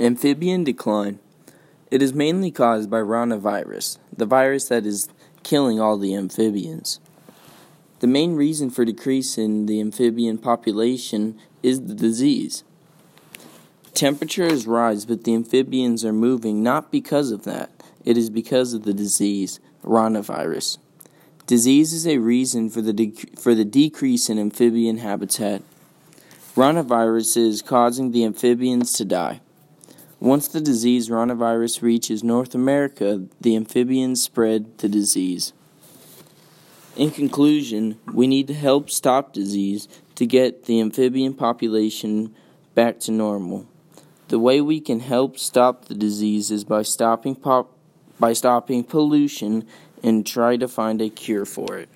Amphibian decline. It is mainly caused by ranavirus, the virus that is killing all the amphibians. The main reason for decrease in the amphibian population is the disease. Temperatures rise, but the amphibians are moving not because of that. It is because of the disease, ranavirus. Disease is a reason for the, dec- for the decrease in amphibian habitat. Ranavirus is causing the amphibians to die. Once the disease ranavirus reaches North America, the amphibians spread the disease. In conclusion, we need to help stop disease to get the amphibian population back to normal. The way we can help stop the disease is by stopping pop- by stopping pollution and try to find a cure for it.